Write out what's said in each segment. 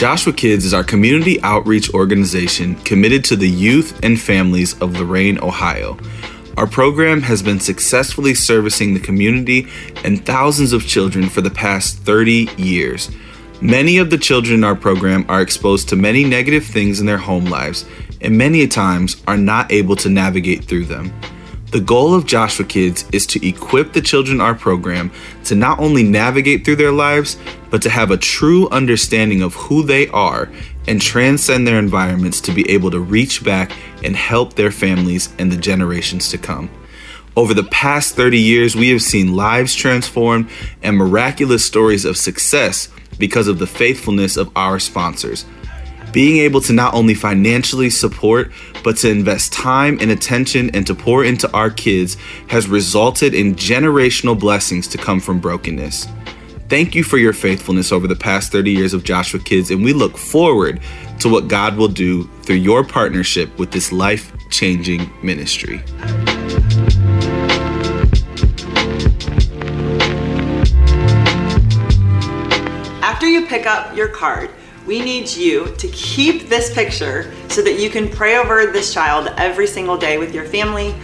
Joshua Kids is our community outreach organization committed to the youth and families of Lorain, Ohio. Our program has been successfully servicing the community and thousands of children for the past 30 years. Many of the children in our program are exposed to many negative things in their home lives and many times are not able to navigate through them. The goal of Joshua Kids is to equip the children in our program to not only navigate through their lives, but to have a true understanding of who they are and transcend their environments to be able to reach back and help their families and the generations to come. Over the past 30 years, we have seen lives transformed and miraculous stories of success because of the faithfulness of our sponsors being able to not only financially support, but to invest time and attention and to pour into our kids has resulted in generational blessings to come from brokenness. Thank you for your faithfulness over the past 30 years of Joshua Kids, and we look forward to what God will do through your partnership with this life changing ministry. After you pick up your card, we need you to keep this picture so that you can pray over this child every single day with your family.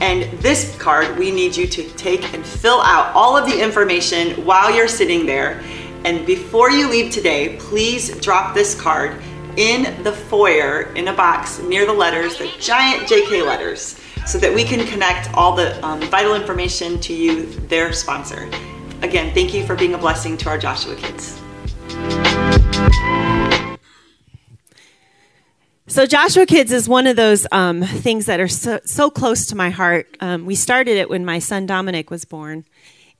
And this card, we need you to take and fill out all of the information while you're sitting there. And before you leave today, please drop this card in the foyer in a box near the letters, the giant JK letters, so that we can connect all the um, vital information to you, their sponsor. Again, thank you for being a blessing to our Joshua kids. So, Joshua Kids is one of those um, things that are so, so, close to my heart. Um, we started it when my son Dominic was born,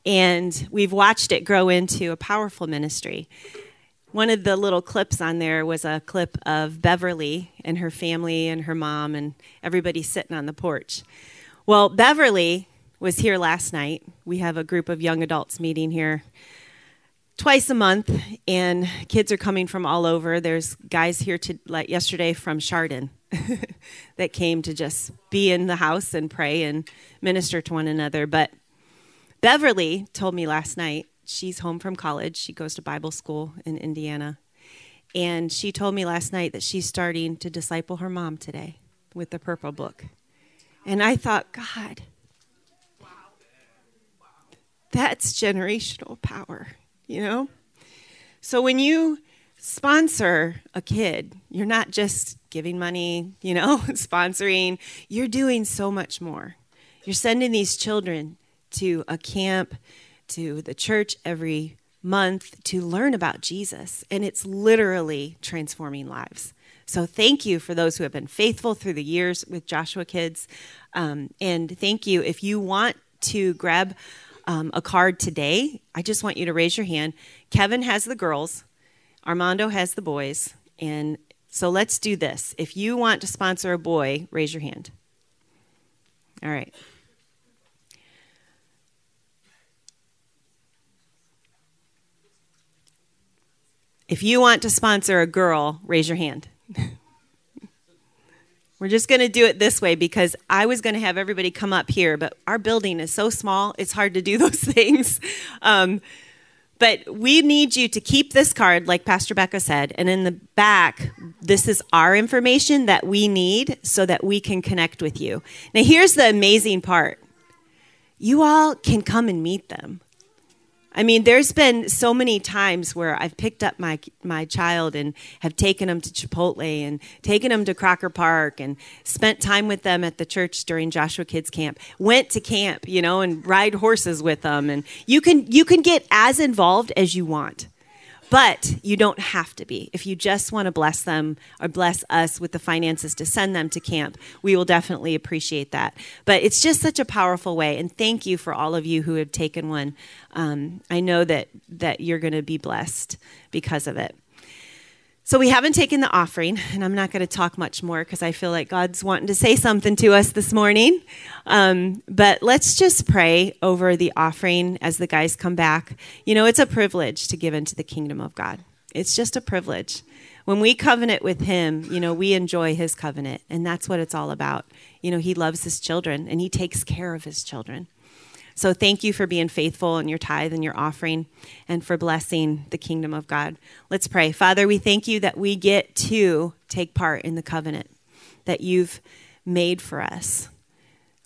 and we've watched it grow into a powerful ministry. One of the little clips on there was a clip of Beverly and her family and her mom and everybody sitting on the porch. Well, Beverly was here last night. We have a group of young adults meeting here twice a month, and kids are coming from all over. There's guys here to like yesterday from Chardon that came to just be in the house and pray and minister to one another. But Beverly told me last night she's home from college. She goes to Bible school in Indiana. And she told me last night that she's starting to disciple her mom today with the purple book. And I thought, God, that's generational power you know? So when you sponsor a kid, you're not just giving money, you know, sponsoring, you're doing so much more. You're sending these children to a camp, to the church every month to learn about Jesus, and it's literally transforming lives. So, thank you for those who have been faithful through the years with Joshua Kids. Um, and thank you. If you want to grab um, a card today, I just want you to raise your hand. Kevin has the girls, Armando has the boys. And so let's do this. If you want to sponsor a boy, raise your hand. All right. If you want to sponsor a girl, raise your hand. We're just going to do it this way because I was going to have everybody come up here, but our building is so small, it's hard to do those things. Um, but we need you to keep this card, like Pastor Becca said, and in the back, this is our information that we need so that we can connect with you. Now, here's the amazing part you all can come and meet them. I mean, there's been so many times where I've picked up my my child and have taken them to Chipotle and taken them to Crocker Park and spent time with them at the church during Joshua Kids Camp. Went to camp, you know, and ride horses with them. And you can you can get as involved as you want. But you don't have to be. If you just want to bless them or bless us with the finances to send them to camp, we will definitely appreciate that. But it's just such a powerful way. And thank you for all of you who have taken one. Um, I know that, that you're going to be blessed because of it. So we haven't taken the offering, and I'm not going to talk much more because I feel like God's wanting to say something to us this morning. Um, but let's just pray over the offering as the guys come back. You know, it's a privilege to give into the kingdom of God. It's just a privilege. When we covenant with Him, you know, we enjoy His covenant, and that's what it's all about. You know, He loves His children, and He takes care of His children. So thank you for being faithful in your tithe and your offering and for blessing the kingdom of God. Let's pray. Father, we thank you that we get to take part in the covenant that you've made for us.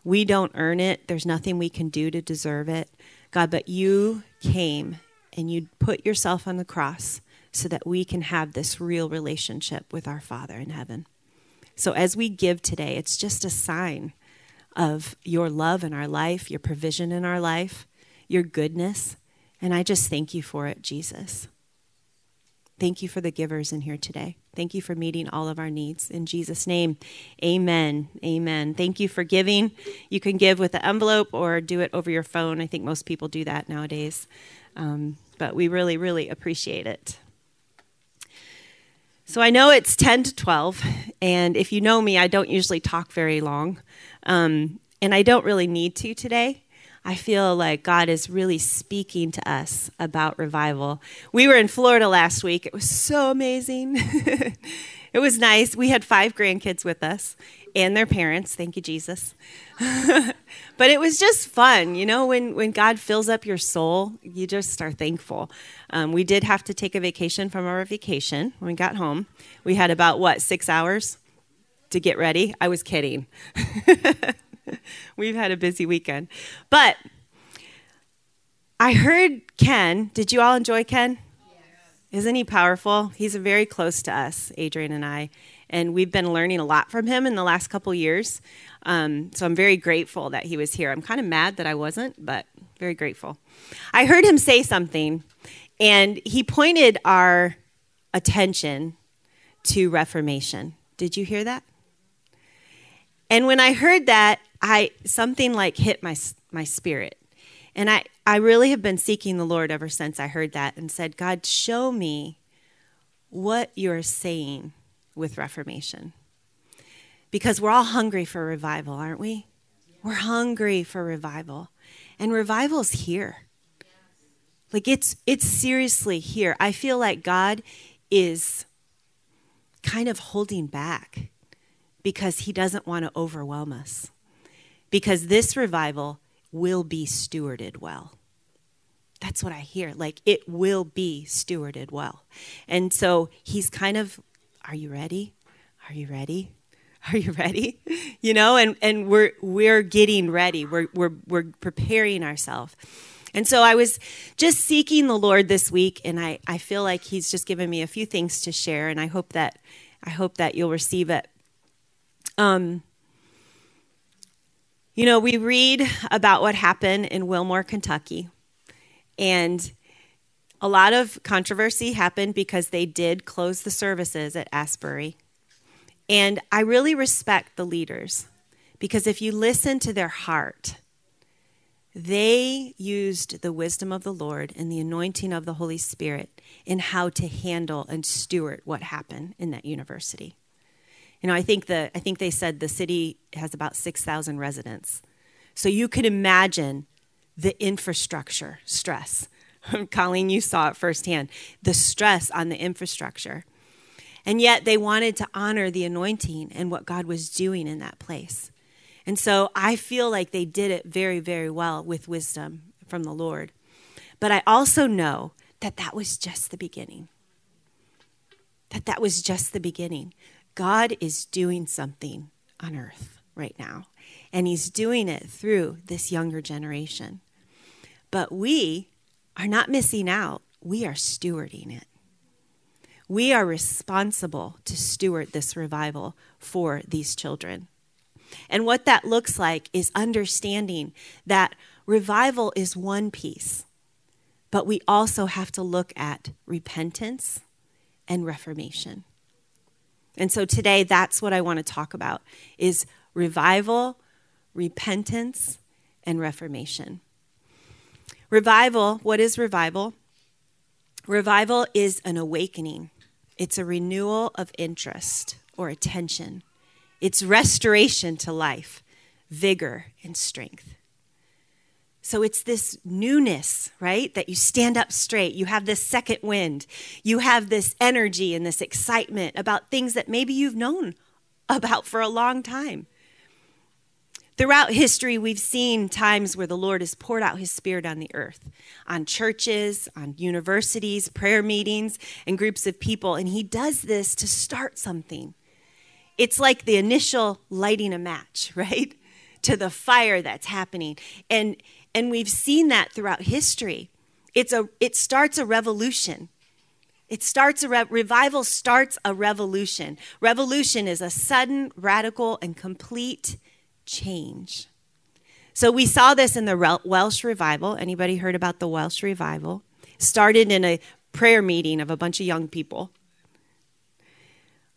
We don't earn it, there's nothing we can do to deserve it. God, but you came and you put yourself on the cross so that we can have this real relationship with our Father in heaven. So as we give today, it's just a sign of your love in our life, your provision in our life, your goodness. And I just thank you for it, Jesus. Thank you for the givers in here today. Thank you for meeting all of our needs. In Jesus' name, amen. Amen. Thank you for giving. You can give with an envelope or do it over your phone. I think most people do that nowadays. Um, but we really, really appreciate it. So I know it's 10 to 12, and if you know me, I don't usually talk very long. Um, and I don't really need to today. I feel like God is really speaking to us about revival. We were in Florida last week. It was so amazing. it was nice. We had five grandkids with us and their parents. Thank you, Jesus. but it was just fun. You know, when, when God fills up your soul, you just are thankful. Um, we did have to take a vacation from our vacation when we got home. We had about, what, six hours to get ready? I was kidding. We've had a busy weekend. But I heard Ken. Did you all enjoy Ken? Yes. Isn't he powerful? He's very close to us, Adrian and I. And we've been learning a lot from him in the last couple years. Um, so I'm very grateful that he was here. I'm kind of mad that I wasn't, but very grateful. I heard him say something, and he pointed our attention to Reformation. Did you hear that? And when I heard that, I something like hit my my spirit. And I I really have been seeking the Lord ever since I heard that and said, God, show me what you're saying with reformation. Because we're all hungry for revival, aren't we? We're hungry for revival. And revival's here. Like it's it's seriously here. I feel like God is kind of holding back because he doesn't want to overwhelm us because this revival will be stewarded well. That's what I hear. Like it will be stewarded well. And so he's kind of, are you ready? Are you ready? Are you ready? You know, and, and we're we're getting ready. We're we're we're preparing ourselves. And so I was just seeking the Lord this week and I, I feel like he's just given me a few things to share and I hope that I hope that you'll receive it. Um you know, we read about what happened in Wilmore, Kentucky, and a lot of controversy happened because they did close the services at Asbury. And I really respect the leaders because if you listen to their heart, they used the wisdom of the Lord and the anointing of the Holy Spirit in how to handle and steward what happened in that university. You know, I think the I think they said the city has about 6,000 residents. So you could imagine the infrastructure stress. Colleen, you saw it firsthand. The stress on the infrastructure. And yet they wanted to honor the anointing and what God was doing in that place. And so I feel like they did it very, very well with wisdom from the Lord. But I also know that that was just the beginning. That that was just the beginning. God is doing something on earth right now, and He's doing it through this younger generation. But we are not missing out, we are stewarding it. We are responsible to steward this revival for these children. And what that looks like is understanding that revival is one piece, but we also have to look at repentance and reformation. And so today that's what I want to talk about is revival, repentance, and reformation. Revival, what is revival? Revival is an awakening. It's a renewal of interest or attention. It's restoration to life, vigor, and strength. So it's this newness, right? That you stand up straight. You have this second wind. You have this energy and this excitement about things that maybe you've known about for a long time. Throughout history, we've seen times where the Lord has poured out his spirit on the earth, on churches, on universities, prayer meetings, and groups of people. And he does this to start something. It's like the initial lighting a match, right? To the fire that's happening. And and we've seen that throughout history. It's a it starts a revolution. It starts a re- revival starts a revolution. Revolution is a sudden, radical, and complete change. So we saw this in the Welsh revival. Anybody heard about the Welsh revival? Started in a prayer meeting of a bunch of young people.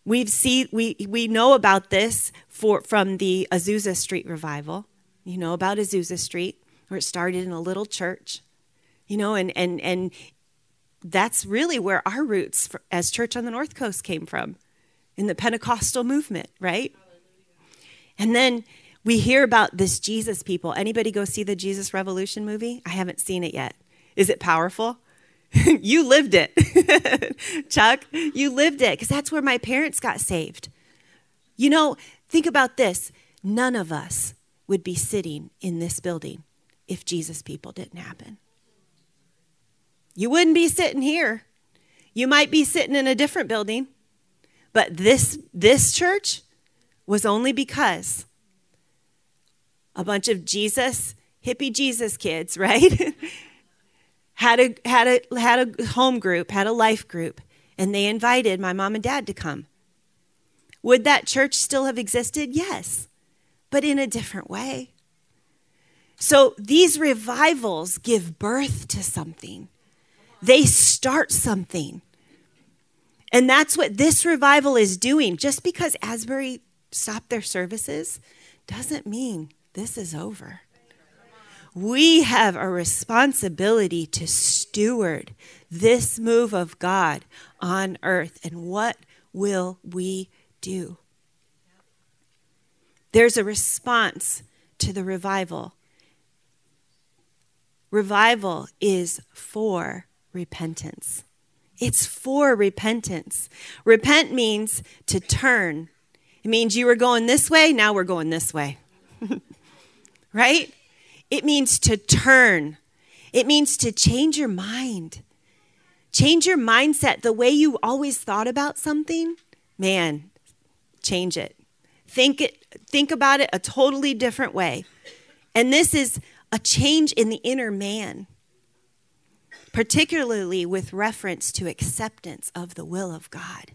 We've see, we, we know about this for, from the Azusa Street revival. You know about Azusa Street, where it started in a little church. You know, and, and, and that's really where our roots for, as Church on the North Coast came from, in the Pentecostal movement, right? And then we hear about this Jesus people. Anybody go see the Jesus Revolution movie? I haven't seen it yet. Is it powerful? you lived it. Chuck, you lived it because that's where my parents got saved. You know, think about this. None of us would be sitting in this building if Jesus people didn't happen. You wouldn't be sitting here. You might be sitting in a different building. But this this church was only because a bunch of Jesus, hippie Jesus kids, right? had a had a had a home group, had a life group, and they invited my mom and dad to come. Would that church still have existed? Yes, but in a different way. So these revivals give birth to something. They start something. And that's what this revival is doing. Just because Asbury stopped their services doesn't mean this is over. We have a responsibility to steward this move of God on earth. And what will we do? There's a response to the revival. Revival is for repentance. It's for repentance. Repent means to turn. It means you were going this way, now we're going this way. right? It means to turn, it means to change your mind. Change your mindset. The way you always thought about something, man, change it. Think it think about it a totally different way. And this is a change in the inner man, particularly with reference to acceptance of the will of God.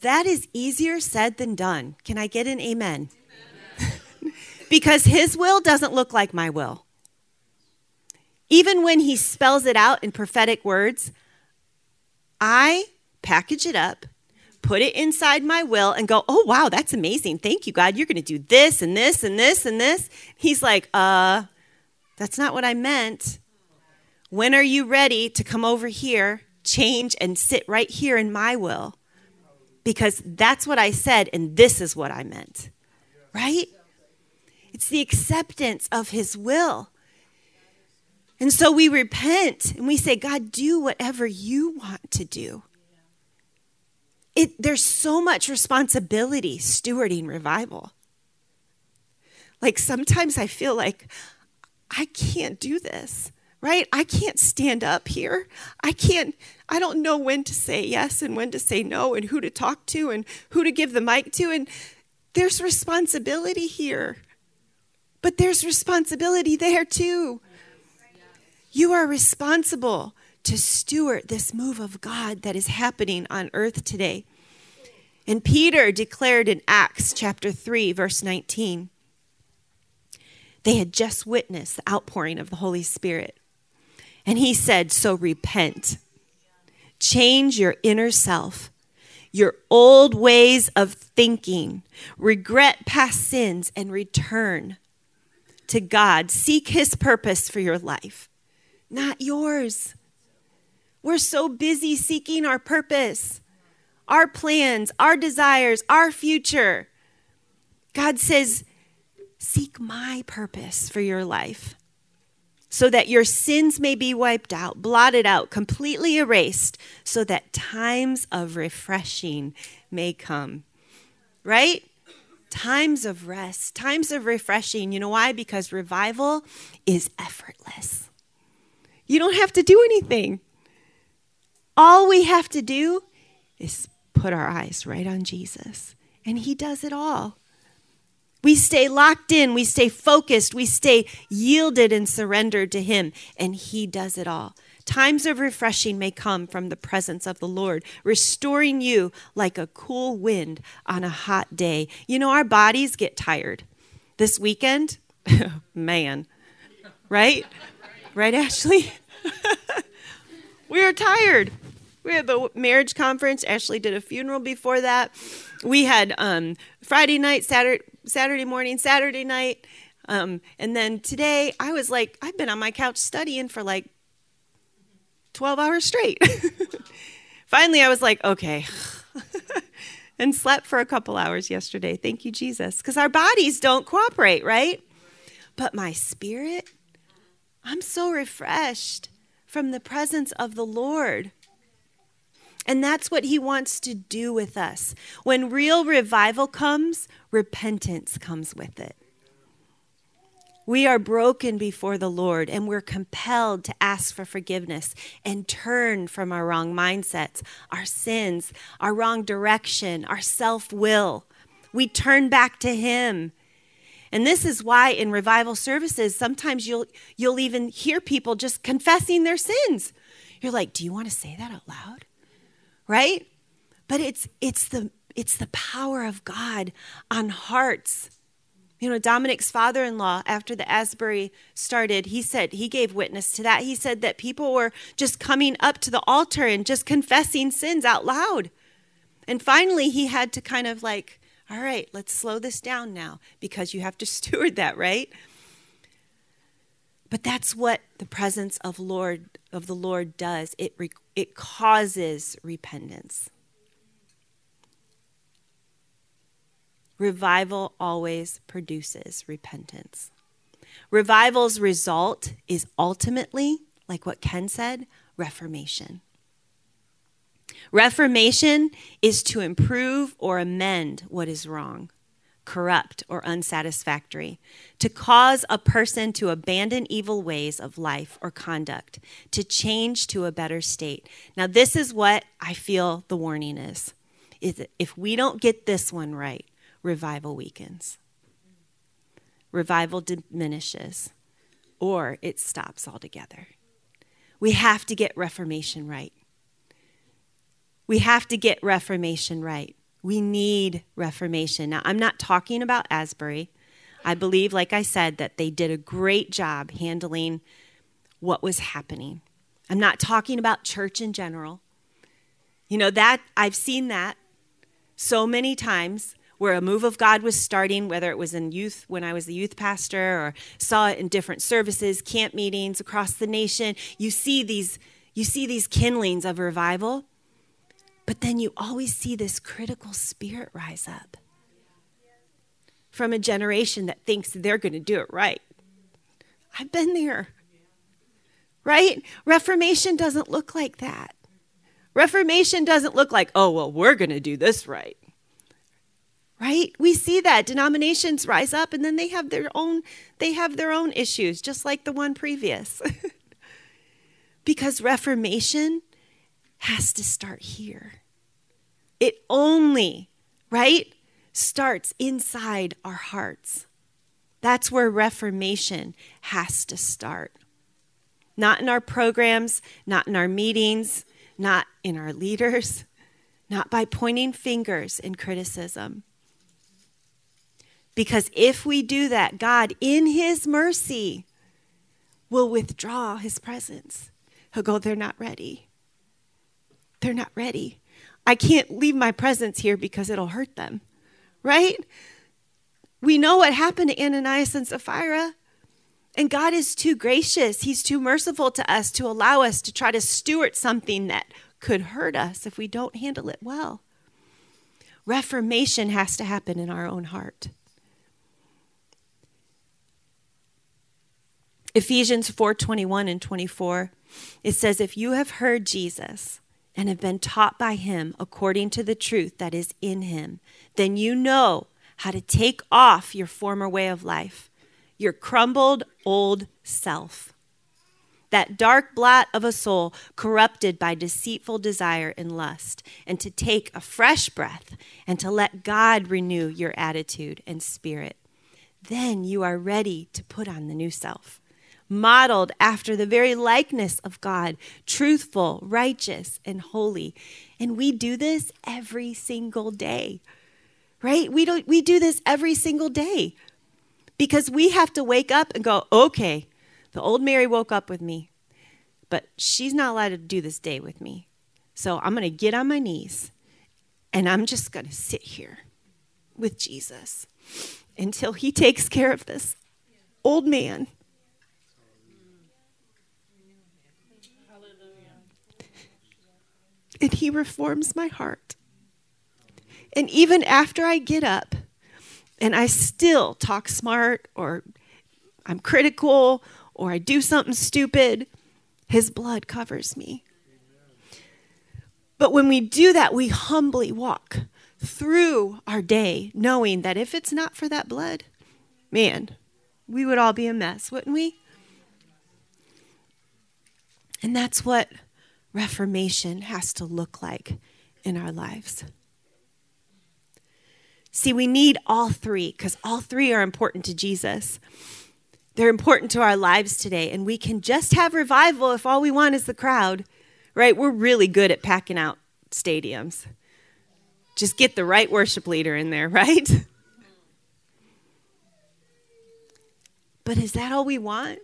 That is easier said than done. Can I get an amen? Because his will doesn't look like my will. Even when he spells it out in prophetic words, I package it up, put it inside my will, and go, oh, wow, that's amazing. Thank you, God. You're going to do this and this and this and this. He's like, uh, that's not what I meant. When are you ready to come over here, change, and sit right here in my will? Because that's what I said, and this is what I meant. Right? It's the acceptance of His will. And so we repent and we say, God, do whatever you want to do. It, there's so much responsibility stewarding revival. Like sometimes I feel like I can't do this, right? I can't stand up here. I can't, I don't know when to say yes and when to say no and who to talk to and who to give the mic to. And there's responsibility here. But there's responsibility there too. You are responsible to steward this move of God that is happening on earth today. And Peter declared in Acts chapter 3, verse 19, they had just witnessed the outpouring of the Holy Spirit. And he said, So repent, change your inner self, your old ways of thinking, regret past sins, and return to God. Seek His purpose for your life, not yours. We're so busy seeking our purpose, our plans, our desires, our future. God says, Seek my purpose for your life so that your sins may be wiped out, blotted out, completely erased, so that times of refreshing may come. Right? Times of rest, times of refreshing. You know why? Because revival is effortless. You don't have to do anything. All we have to do is put our eyes right on Jesus, and He does it all. We stay locked in, we stay focused, we stay yielded and surrendered to Him, and He does it all. Times of refreshing may come from the presence of the Lord, restoring you like a cool wind on a hot day. You know, our bodies get tired. This weekend, man, right? Right, Ashley? we are tired. We had the marriage conference. Ashley did a funeral before that. We had um, Friday night, Saturday, Saturday morning, Saturday night. Um, and then today, I was like, I've been on my couch studying for like 12 hours straight. Finally, I was like, okay. and slept for a couple hours yesterday. Thank you, Jesus. Because our bodies don't cooperate, right? But my spirit, I'm so refreshed from the presence of the Lord. And that's what he wants to do with us. When real revival comes, repentance comes with it. We are broken before the Lord and we're compelled to ask for forgiveness and turn from our wrong mindsets, our sins, our wrong direction, our self will. We turn back to Him. And this is why in revival services, sometimes you'll, you'll even hear people just confessing their sins. You're like, do you want to say that out loud? right? But it's it's the it's the power of God on hearts. You know, Dominic's father in law, after the Asbury started, he said, he gave witness to that. He said that people were just coming up to the altar and just confessing sins out loud. And finally, he had to kind of like, all right, let's slow this down now because you have to steward that, right? But that's what the presence of Lord of the Lord does. It it causes repentance. Revival always produces repentance. Revival's result is ultimately, like what Ken said, reformation. Reformation is to improve or amend what is wrong corrupt, or unsatisfactory, to cause a person to abandon evil ways of life or conduct, to change to a better state. Now, this is what I feel the warning is. Is if we don't get this one right, revival weakens. Revival diminishes or it stops altogether. We have to get reformation right. We have to get reformation right. We need reformation. Now, I'm not talking about Asbury. I believe, like I said, that they did a great job handling what was happening. I'm not talking about church in general. You know, that I've seen that so many times where a move of God was starting, whether it was in youth when I was the youth pastor or saw it in different services, camp meetings across the nation. You see these you see these kindlings of revival. But then you always see this critical spirit rise up from a generation that thinks they're going to do it right. I've been there. Right? Reformation doesn't look like that. Reformation doesn't look like, oh, well, we're going to do this right. Right? We see that denominations rise up and then they have their own they have their own issues just like the one previous. because reformation has to start here. It only, right, starts inside our hearts. That's where Reformation has to start. Not in our programs, not in our meetings, not in our leaders, not by pointing fingers in criticism. Because if we do that, God, in His mercy, will withdraw His presence. He'll go, they're not ready. They're not ready. I can't leave my presence here because it'll hurt them, right? We know what happened to Ananias and Sapphira. And God is too gracious. He's too merciful to us to allow us to try to steward something that could hurt us if we don't handle it well. Reformation has to happen in our own heart. Ephesians 4:21 and 24 it says if you have heard Jesus and have been taught by him according to the truth that is in him, then you know how to take off your former way of life, your crumbled old self. That dark blot of a soul corrupted by deceitful desire and lust, and to take a fresh breath and to let God renew your attitude and spirit. Then you are ready to put on the new self modeled after the very likeness of God, truthful, righteous, and holy. And we do this every single day. Right? We don't we do this every single day. Because we have to wake up and go, "Okay, the old Mary woke up with me, but she's not allowed to do this day with me. So I'm going to get on my knees and I'm just going to sit here with Jesus until he takes care of this old man and He reforms my heart. And even after I get up and I still talk smart or I'm critical or I do something stupid, His blood covers me. But when we do that, we humbly walk through our day knowing that if it's not for that blood, man, we would all be a mess, wouldn't we? And that's what reformation has to look like in our lives. See, we need all three because all three are important to Jesus. They're important to our lives today, and we can just have revival if all we want is the crowd, right? We're really good at packing out stadiums. Just get the right worship leader in there, right? But is that all we want?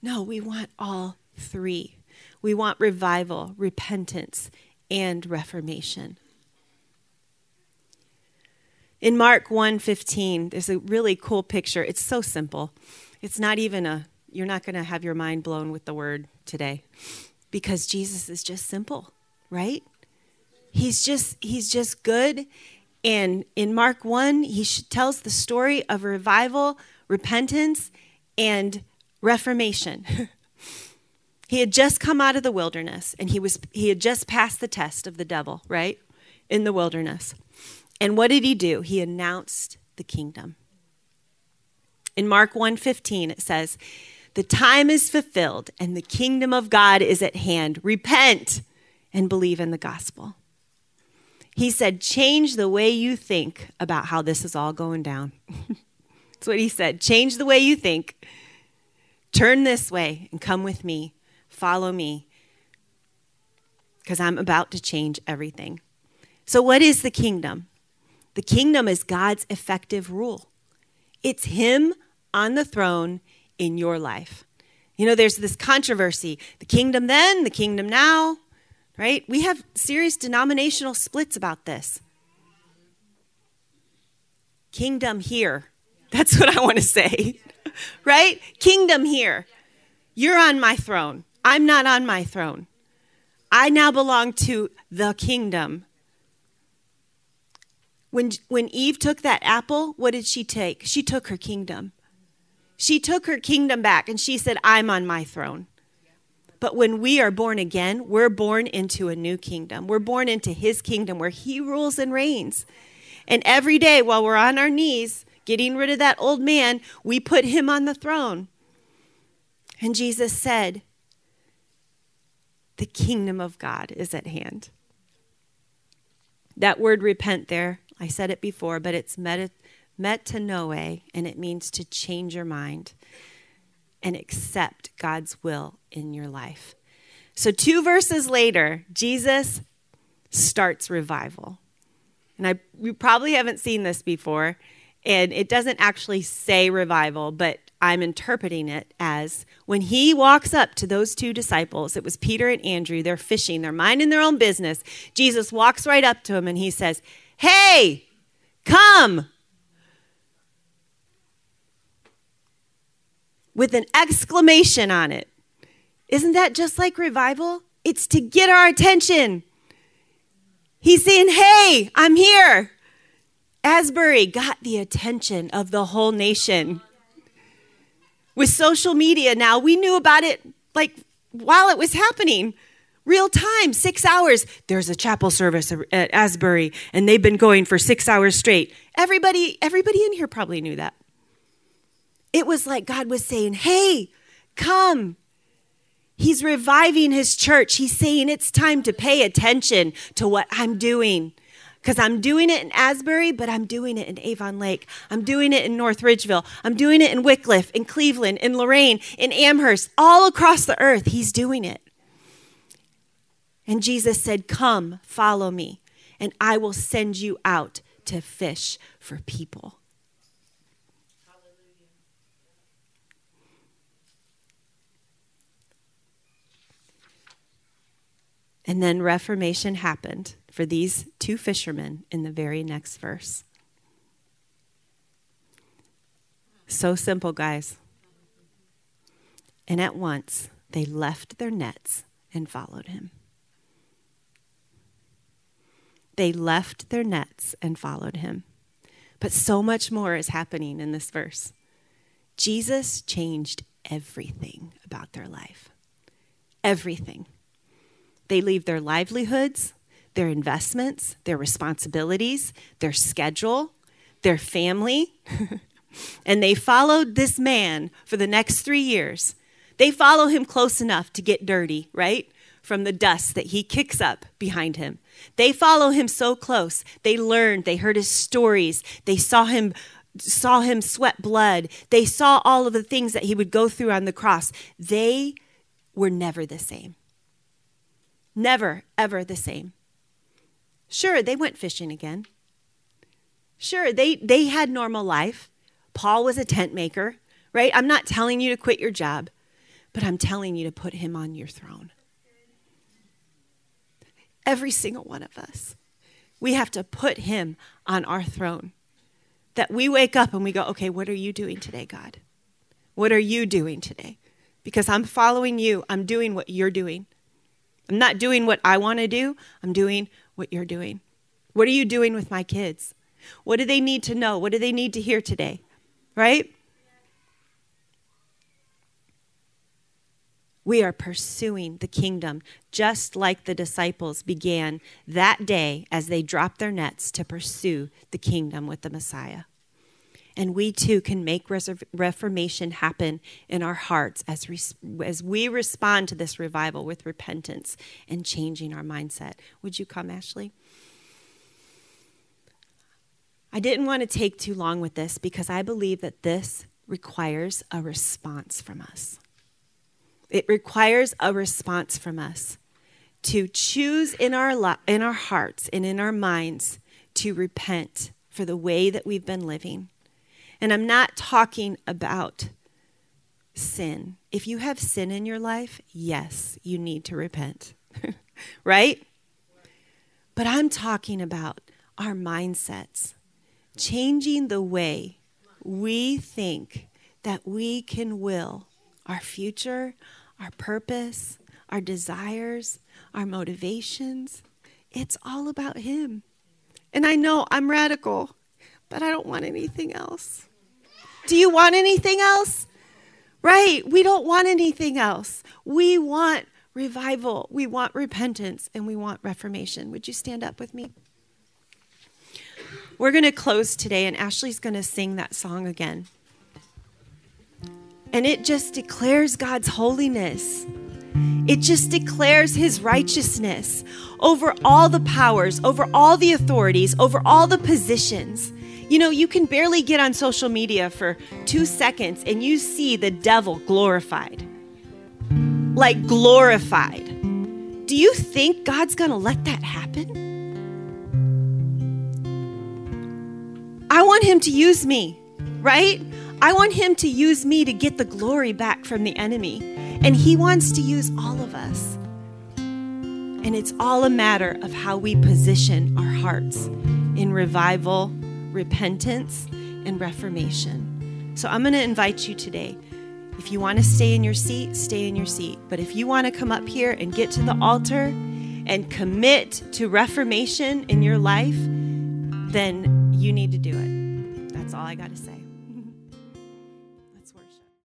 No, we want all three. We want revival, repentance, and reformation. In Mark 1:15, there's a really cool picture. It's so simple. It's not even a you're not going to have your mind blown with the word today because Jesus is just simple, right? He's just he's just good and in Mark 1, he tells the story of revival, repentance, and reformation. He had just come out of the wilderness and he was he had just passed the test of the devil, right? In the wilderness. And what did he do? He announced the kingdom. In Mark 1:15 it says, "The time is fulfilled and the kingdom of God is at hand. Repent and believe in the gospel." He said, "Change the way you think about how this is all going down." That's what he said. Change the way you think. Turn this way and come with me Follow me because I'm about to change everything. So, what is the kingdom? The kingdom is God's effective rule, it's Him on the throne in your life. You know, there's this controversy the kingdom then, the kingdom now, right? We have serious denominational splits about this. Kingdom here. That's what I want to say, right? Kingdom here. You're on my throne. I'm not on my throne. I now belong to the kingdom. When, when Eve took that apple, what did she take? She took her kingdom. She took her kingdom back and she said, I'm on my throne. But when we are born again, we're born into a new kingdom. We're born into his kingdom where he rules and reigns. And every day while we're on our knees, getting rid of that old man, we put him on the throne. And Jesus said, the kingdom of God is at hand. That word repent there, I said it before, but it's met, metanoe, and it means to change your mind and accept God's will in your life. So, two verses later, Jesus starts revival. And I, you probably haven't seen this before, and it doesn't actually say revival, but I'm interpreting it as when he walks up to those two disciples, it was Peter and Andrew, they're fishing, they're minding their own business. Jesus walks right up to him and he says, Hey, come. With an exclamation on it. Isn't that just like revival? It's to get our attention. He's saying, Hey, I'm here. Asbury got the attention of the whole nation with social media now, we knew about it like while it was happening. Real time, six hours. There's a chapel service at Asbury, and they've been going for six hours straight. Everybody, everybody in here probably knew that. It was like God was saying, Hey, come. He's reviving his church. He's saying it's time to pay attention to what I'm doing because I'm doing it in Asbury, but I'm doing it in Avon Lake. I'm doing it in North Ridgeville. I'm doing it in Wickliffe, in Cleveland, in Lorain, in Amherst, all across the earth. He's doing it. And Jesus said, Come, follow me, and I will send you out to fish for people. And then Reformation happened for these two fishermen in the very next verse. So simple, guys. And at once they left their nets and followed him. They left their nets and followed him. But so much more is happening in this verse. Jesus changed everything about their life. Everything. They leave their livelihoods, their investments, their responsibilities, their schedule, their family. and they followed this man for the next three years. They follow him close enough to get dirty, right? From the dust that he kicks up behind him. They follow him so close. They learned, they heard his stories, they saw him saw him sweat blood. They saw all of the things that he would go through on the cross. They were never the same. Never, ever the same. Sure, they went fishing again. Sure, they, they had normal life. Paul was a tent maker, right? I'm not telling you to quit your job, but I'm telling you to put him on your throne. Every single one of us. We have to put him on our throne. That we wake up and we go, okay, what are you doing today, God? What are you doing today? Because I'm following you, I'm doing what you're doing. I'm not doing what I want to do, I'm doing what you're doing. What are you doing with my kids? What do they need to know? What do they need to hear today? Right? We are pursuing the kingdom just like the disciples began that day as they dropped their nets to pursue the kingdom with the Messiah. And we too can make reformation happen in our hearts as, as we respond to this revival with repentance and changing our mindset. Would you come, Ashley? I didn't want to take too long with this because I believe that this requires a response from us. It requires a response from us to choose in our, in our hearts and in our minds to repent for the way that we've been living and I'm not talking about sin. If you have sin in your life, yes, you need to repent, right? But I'm talking about our mindsets, changing the way we think that we can will our future, our purpose, our desires, our motivations. It's all about Him. And I know I'm radical but I don't want anything else. Do you want anything else? Right. We don't want anything else. We want revival, we want repentance, and we want reformation. Would you stand up with me? We're going to close today, and Ashley's going to sing that song again. And it just declares God's holiness. It just declares his righteousness over all the powers, over all the authorities, over all the positions. You know, you can barely get on social media for two seconds and you see the devil glorified. Like glorified. Do you think God's going to let that happen? I want him to use me, right? I want him to use me to get the glory back from the enemy. And he wants to use all of us. And it's all a matter of how we position our hearts in revival repentance, and reformation. So I'm going to invite you today. If you want to stay in your seat, stay in your seat. But if you want to come up here and get to the altar and commit to reformation in your life, then you need to do it. That's all I got to say.